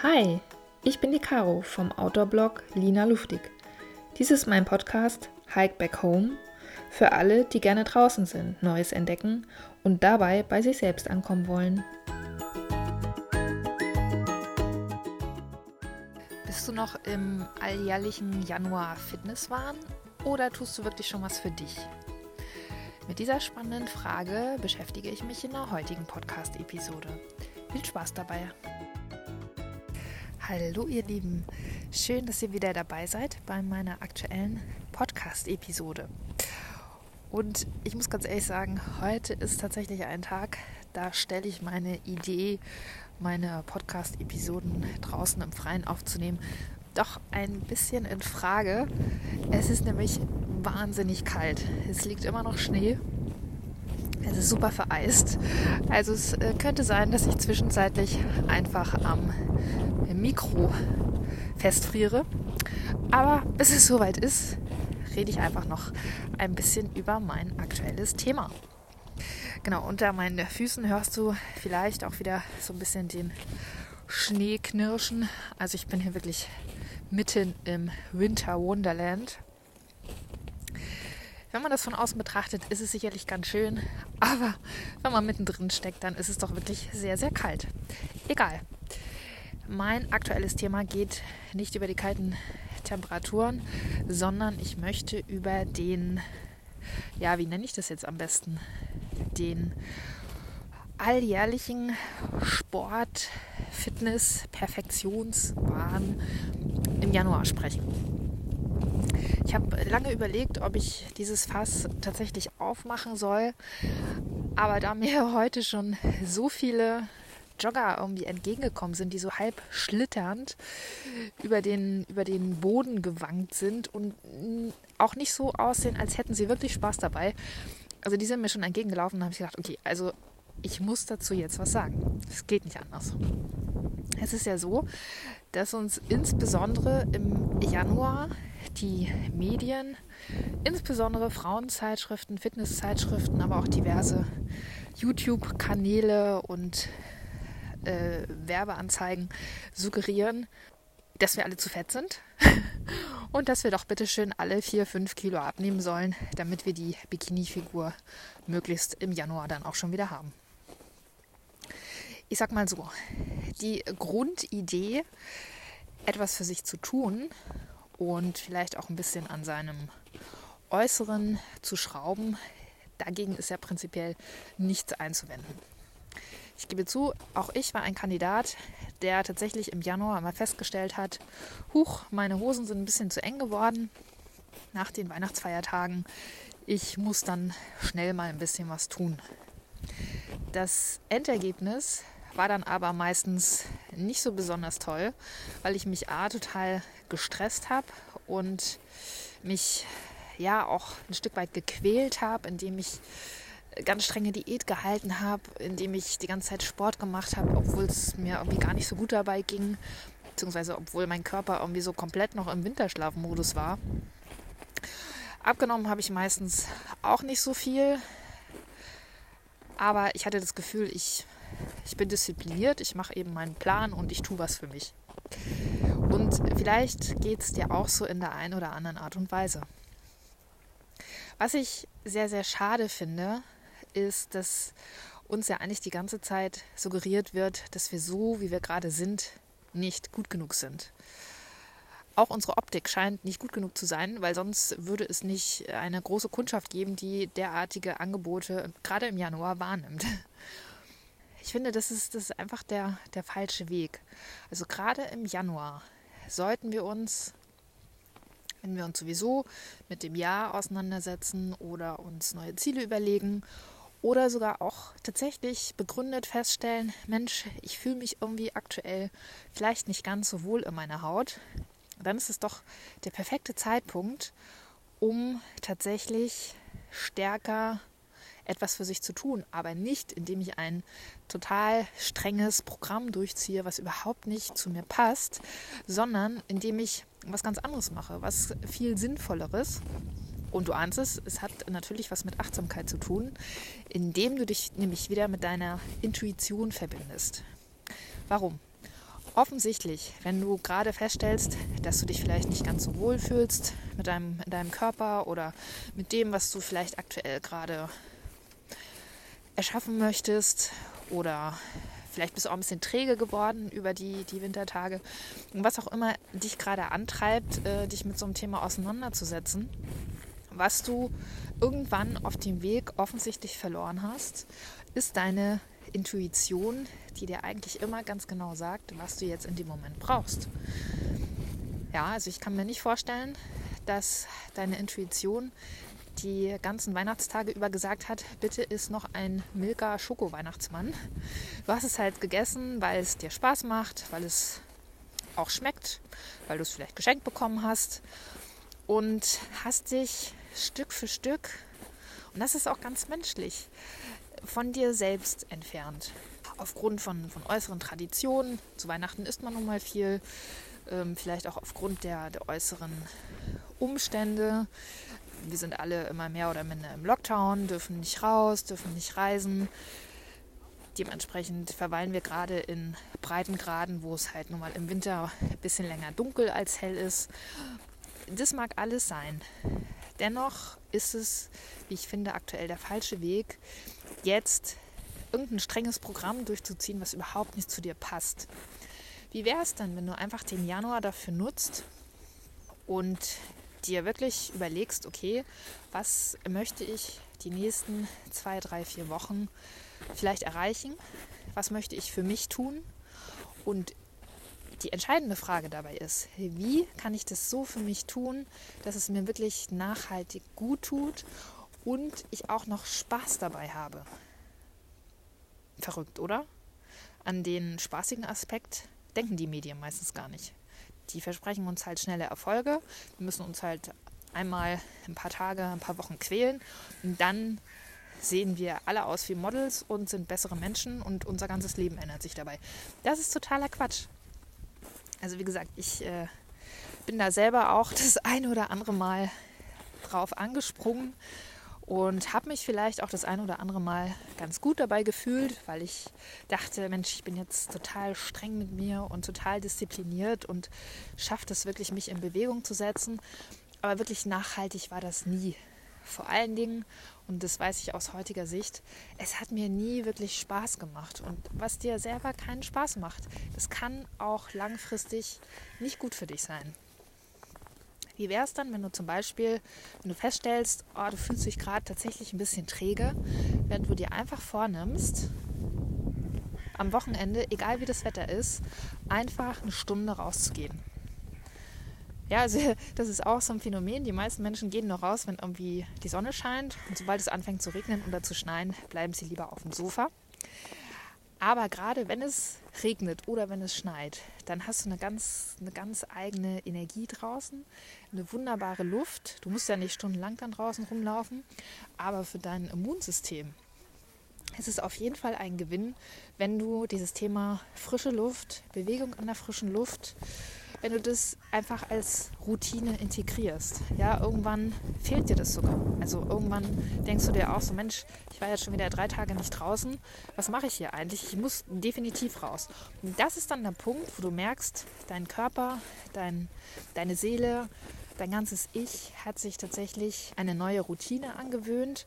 Hi, ich bin die Caro vom Outdoor-Blog Lina Luftig. Dies ist mein Podcast Hike Back Home für alle, die gerne draußen sind, Neues entdecken und dabei bei sich selbst ankommen wollen. Bist du noch im alljährlichen Januar Fitnesswahn oder tust du wirklich schon was für dich? Mit dieser spannenden Frage beschäftige ich mich in der heutigen Podcast-Episode. Viel Spaß dabei! Hallo ihr Lieben, schön, dass ihr wieder dabei seid bei meiner aktuellen Podcast-Episode. Und ich muss ganz ehrlich sagen, heute ist tatsächlich ein Tag, da stelle ich meine Idee, meine Podcast-Episoden draußen im Freien aufzunehmen, doch ein bisschen in Frage. Es ist nämlich wahnsinnig kalt. Es liegt immer noch Schnee. Es ist super vereist. Also es äh, könnte sein, dass ich zwischenzeitlich einfach am Mikro festfriere. Aber bis es soweit ist, rede ich einfach noch ein bisschen über mein aktuelles Thema. Genau, unter meinen Füßen hörst du vielleicht auch wieder so ein bisschen den Schnee knirschen. Also ich bin hier wirklich mitten im Winter Wonderland. Wenn man das von außen betrachtet, ist es sicherlich ganz schön, aber wenn man mittendrin steckt, dann ist es doch wirklich sehr, sehr kalt. Egal. Mein aktuelles Thema geht nicht über die kalten Temperaturen, sondern ich möchte über den, ja, wie nenne ich das jetzt am besten? Den alljährlichen Sport, Fitness, Perfektionswahn im Januar sprechen. Ich habe lange überlegt, ob ich dieses Fass tatsächlich aufmachen soll, aber da mir heute schon so viele Jogger irgendwie entgegengekommen sind, die so halb schlitternd über den, über den Boden gewankt sind und auch nicht so aussehen, als hätten sie wirklich Spaß dabei. Also die sind mir schon entgegengelaufen und habe ich gedacht, okay, also ich muss dazu jetzt was sagen. Es geht nicht anders. Es ist ja so, dass uns insbesondere im Januar die Medien, insbesondere Frauenzeitschriften, Fitnesszeitschriften, aber auch diverse YouTube-Kanäle und äh, Werbeanzeigen suggerieren, dass wir alle zu fett sind und dass wir doch bitte schön alle vier, fünf Kilo abnehmen sollen, damit wir die Bikini-Figur möglichst im Januar dann auch schon wieder haben. Ich sag mal so, die Grundidee, etwas für sich zu tun und vielleicht auch ein bisschen an seinem Äußeren zu schrauben, dagegen ist ja prinzipiell nichts einzuwenden. Ich gebe zu, auch ich war ein Kandidat, der tatsächlich im Januar mal festgestellt hat, huch, meine Hosen sind ein bisschen zu eng geworden nach den Weihnachtsfeiertagen. Ich muss dann schnell mal ein bisschen was tun. Das Endergebnis war dann aber meistens nicht so besonders toll, weil ich mich A total gestresst habe und mich ja auch ein Stück weit gequält habe, indem ich ganz strenge Diät gehalten habe, indem ich die ganze Zeit Sport gemacht habe, obwohl es mir irgendwie gar nicht so gut dabei ging, beziehungsweise obwohl mein Körper irgendwie so komplett noch im Winterschlafmodus war. Abgenommen habe ich meistens auch nicht so viel, aber ich hatte das Gefühl, ich, ich bin diszipliniert, ich mache eben meinen Plan und ich tue was für mich. Und vielleicht geht es dir auch so in der einen oder anderen Art und Weise. Was ich sehr, sehr schade finde, ist, dass uns ja eigentlich die ganze Zeit suggeriert wird, dass wir so, wie wir gerade sind, nicht gut genug sind. Auch unsere Optik scheint nicht gut genug zu sein, weil sonst würde es nicht eine große Kundschaft geben, die derartige Angebote gerade im Januar wahrnimmt. Ich finde, das ist, das ist einfach der, der falsche Weg. Also gerade im Januar sollten wir uns, wenn wir uns sowieso mit dem Jahr auseinandersetzen oder uns neue Ziele überlegen oder sogar auch tatsächlich begründet feststellen, Mensch, ich fühle mich irgendwie aktuell vielleicht nicht ganz so wohl in meiner Haut, dann ist es doch der perfekte Zeitpunkt, um tatsächlich stärker etwas für sich zu tun, aber nicht indem ich ein total strenges Programm durchziehe, was überhaupt nicht zu mir passt, sondern indem ich was ganz anderes mache, was viel sinnvolleres und du ahnst es, es hat natürlich was mit Achtsamkeit zu tun, indem du dich nämlich wieder mit deiner Intuition verbindest. Warum? offensichtlich, wenn du gerade feststellst, dass du dich vielleicht nicht ganz so wohl fühlst mit deinem, in deinem Körper oder mit dem, was du vielleicht aktuell gerade erschaffen möchtest oder vielleicht bist du auch ein bisschen träge geworden über die, die Wintertage und was auch immer dich gerade antreibt, äh, dich mit so einem Thema auseinanderzusetzen, was du irgendwann auf dem Weg offensichtlich verloren hast, ist deine Intuition, die dir eigentlich immer ganz genau sagt, was du jetzt in dem Moment brauchst. Ja, also ich kann mir nicht vorstellen, dass deine Intuition die ganzen Weihnachtstage über gesagt hat, bitte ist noch ein Milka Schoko-Weihnachtsmann. Du hast es halt gegessen, weil es dir Spaß macht, weil es auch schmeckt, weil du es vielleicht geschenkt bekommen hast und hast dich Stück für Stück, und das ist auch ganz menschlich, von dir selbst entfernt. Aufgrund von, von äußeren Traditionen, zu Weihnachten isst man nun mal viel, ähm, vielleicht auch aufgrund der, der äußeren Umstände. Wir sind alle immer mehr oder minder im Lockdown, dürfen nicht raus, dürfen nicht reisen. Dementsprechend verweilen wir gerade in Breitengraden, wo es halt nun mal im Winter ein bisschen länger dunkel als hell ist. Das mag alles sein. Dennoch ist es, wie ich finde, aktuell der falsche Weg, jetzt irgendein strenges Programm durchzuziehen, was überhaupt nicht zu dir passt. Wie wäre es dann, wenn du einfach den Januar dafür nutzt und dir wirklich überlegst, okay, was möchte ich die nächsten zwei, drei, vier Wochen vielleicht erreichen? Was möchte ich für mich tun? Und die entscheidende Frage dabei ist, wie kann ich das so für mich tun, dass es mir wirklich nachhaltig gut tut und ich auch noch Spaß dabei habe. Verrückt, oder? An den spaßigen Aspekt denken die Medien meistens gar nicht. Die versprechen uns halt schnelle Erfolge. Wir müssen uns halt einmal ein paar Tage, ein paar Wochen quälen und dann sehen wir alle aus wie Models und sind bessere Menschen und unser ganzes Leben ändert sich dabei. Das ist totaler Quatsch. Also wie gesagt, ich äh, bin da selber auch das eine oder andere Mal drauf angesprungen und habe mich vielleicht auch das eine oder andere Mal ganz gut dabei gefühlt, weil ich dachte, Mensch, ich bin jetzt total streng mit mir und total diszipliniert und schaffe es wirklich, mich in Bewegung zu setzen. Aber wirklich nachhaltig war das nie. Vor allen Dingen, und das weiß ich aus heutiger Sicht, es hat mir nie wirklich Spaß gemacht. Und was dir selber keinen Spaß macht, das kann auch langfristig nicht gut für dich sein. Wie wäre es dann, wenn du zum Beispiel, wenn du feststellst, oh, du fühlst dich gerade tatsächlich ein bisschen träge, wenn du dir einfach vornimmst, am Wochenende, egal wie das Wetter ist, einfach eine Stunde rauszugehen. Ja, also das ist auch so ein Phänomen. Die meisten Menschen gehen nur raus, wenn irgendwie die Sonne scheint. Und sobald es anfängt zu regnen oder zu schneien, bleiben sie lieber auf dem Sofa. Aber gerade wenn es regnet oder wenn es schneit, dann hast du eine ganz, eine ganz eigene Energie draußen, eine wunderbare Luft. Du musst ja nicht stundenlang dann draußen rumlaufen, aber für dein Immunsystem ist es auf jeden Fall ein Gewinn, wenn du dieses Thema frische Luft, Bewegung an der frischen Luft, wenn du das einfach als Routine integrierst. Ja, irgendwann fehlt dir das sogar. Also irgendwann denkst du dir auch so, Mensch, ich war jetzt schon wieder drei Tage nicht draußen. Was mache ich hier eigentlich? Ich muss definitiv raus. Und das ist dann der Punkt, wo du merkst, dein Körper, dein, deine Seele, dein ganzes Ich hat sich tatsächlich eine neue Routine angewöhnt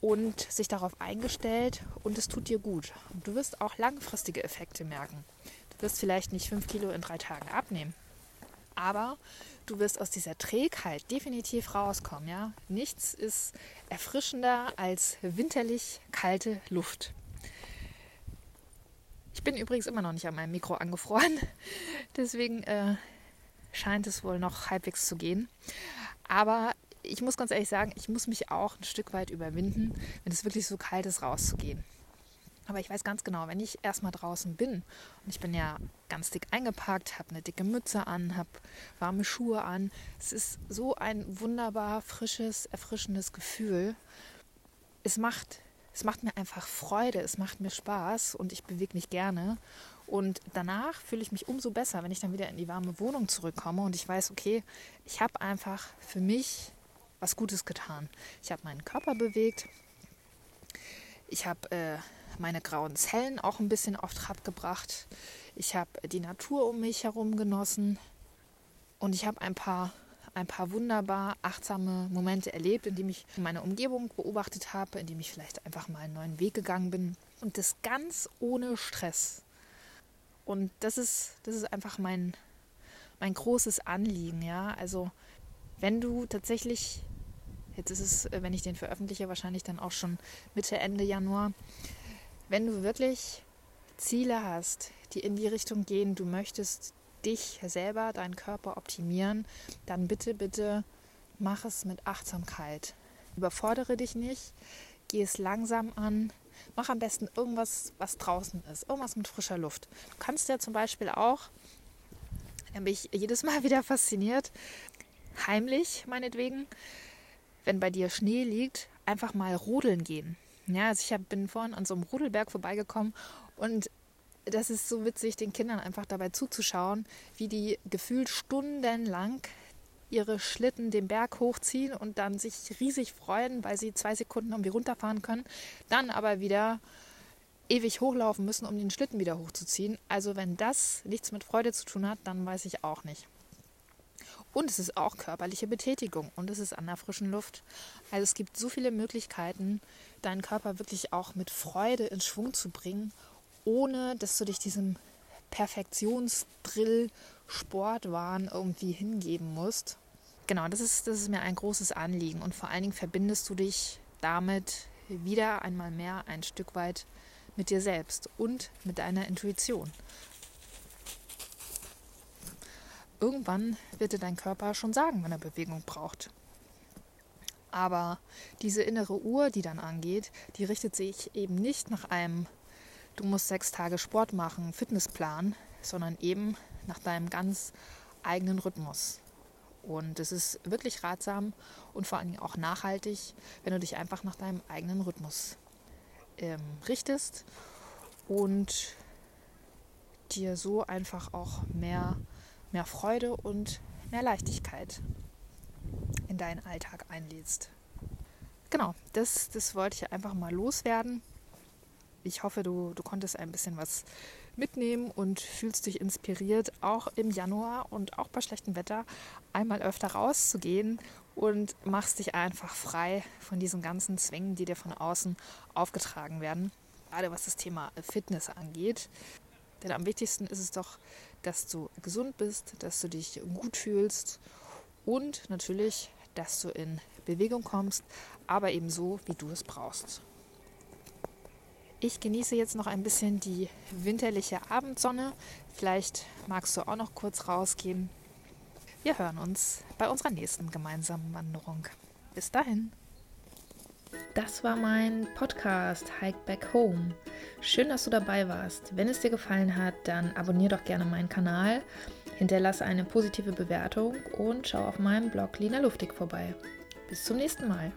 und sich darauf eingestellt und es tut dir gut. Und du wirst auch langfristige Effekte merken. Wirst vielleicht nicht fünf Kilo in drei Tagen abnehmen, aber du wirst aus dieser Trägheit definitiv rauskommen. Ja? Nichts ist erfrischender als winterlich kalte Luft. Ich bin übrigens immer noch nicht an meinem Mikro angefroren, deswegen äh, scheint es wohl noch halbwegs zu gehen. Aber ich muss ganz ehrlich sagen, ich muss mich auch ein Stück weit überwinden, wenn es wirklich so kalt ist, rauszugehen. Aber ich weiß ganz genau, wenn ich erstmal draußen bin und ich bin ja ganz dick eingepackt, habe eine dicke Mütze an, habe warme Schuhe an, es ist so ein wunderbar frisches, erfrischendes Gefühl. Es macht, es macht mir einfach Freude, es macht mir Spaß und ich bewege mich gerne. Und danach fühle ich mich umso besser, wenn ich dann wieder in die warme Wohnung zurückkomme und ich weiß, okay, ich habe einfach für mich was Gutes getan. Ich habe meinen Körper bewegt, ich habe äh, meine grauen Zellen auch ein bisschen auf Trab gebracht. Ich habe die Natur um mich herum genossen und ich habe ein paar, ein paar wunderbar achtsame Momente erlebt, indem ich meine Umgebung beobachtet habe, indem ich vielleicht einfach mal einen neuen Weg gegangen bin und das ganz ohne Stress. Und das ist, das ist einfach mein, mein großes Anliegen, ja. Also wenn du tatsächlich, jetzt ist es, wenn ich den veröffentliche, wahrscheinlich dann auch schon Mitte, Ende Januar, wenn du wirklich Ziele hast, die in die Richtung gehen, du möchtest dich selber, deinen Körper optimieren, dann bitte, bitte mach es mit Achtsamkeit. Überfordere dich nicht, geh es langsam an, mach am besten irgendwas, was draußen ist, irgendwas mit frischer Luft. Du kannst ja zum Beispiel auch, da bin ich jedes Mal wieder fasziniert, heimlich meinetwegen, wenn bei dir Schnee liegt, einfach mal rodeln gehen. Ja, also ich hab, bin vorhin an so einem Rodelberg vorbeigekommen und das ist so witzig, den Kindern einfach dabei zuzuschauen, wie die gefühlt stundenlang ihre Schlitten den Berg hochziehen und dann sich riesig freuen, weil sie zwei Sekunden irgendwie runterfahren können, dann aber wieder ewig hochlaufen müssen, um den Schlitten wieder hochzuziehen. Also wenn das nichts mit Freude zu tun hat, dann weiß ich auch nicht. Und es ist auch körperliche Betätigung und es ist an der frischen Luft. Also es gibt so viele Möglichkeiten, deinen Körper wirklich auch mit Freude in Schwung zu bringen, ohne dass du dich diesem Perfektionsdrill Sportwahn irgendwie hingeben musst. Genau, das ist, das ist mir ein großes Anliegen und vor allen Dingen verbindest du dich damit wieder einmal mehr ein Stück weit mit dir selbst und mit deiner Intuition irgendwann wird dir dein Körper schon sagen, wenn er Bewegung braucht. Aber diese innere Uhr, die dann angeht, die richtet sich eben nicht nach einem, du musst sechs Tage Sport machen, Fitnessplan, sondern eben nach deinem ganz eigenen Rhythmus. Und es ist wirklich ratsam und vor allen Dingen auch nachhaltig, wenn du dich einfach nach deinem eigenen Rhythmus ähm, richtest und dir so einfach auch mehr mehr Freude und mehr Leichtigkeit in deinen Alltag einlädst. Genau, das, das wollte ich einfach mal loswerden. Ich hoffe, du, du konntest ein bisschen was mitnehmen und fühlst dich inspiriert, auch im Januar und auch bei schlechtem Wetter einmal öfter rauszugehen und machst dich einfach frei von diesen ganzen Zwängen, die dir von außen aufgetragen werden, gerade was das Thema Fitness angeht. Denn am wichtigsten ist es doch, dass du gesund bist, dass du dich gut fühlst und natürlich, dass du in Bewegung kommst, aber eben so, wie du es brauchst. Ich genieße jetzt noch ein bisschen die winterliche Abendsonne. Vielleicht magst du auch noch kurz rausgehen. Wir hören uns bei unserer nächsten gemeinsamen Wanderung. Bis dahin. Das war mein Podcast Hike Back Home. Schön, dass du dabei warst. Wenn es dir gefallen hat, dann abonniere doch gerne meinen Kanal, hinterlasse eine positive Bewertung und schau auf meinem Blog Lina Luftig vorbei. Bis zum nächsten Mal.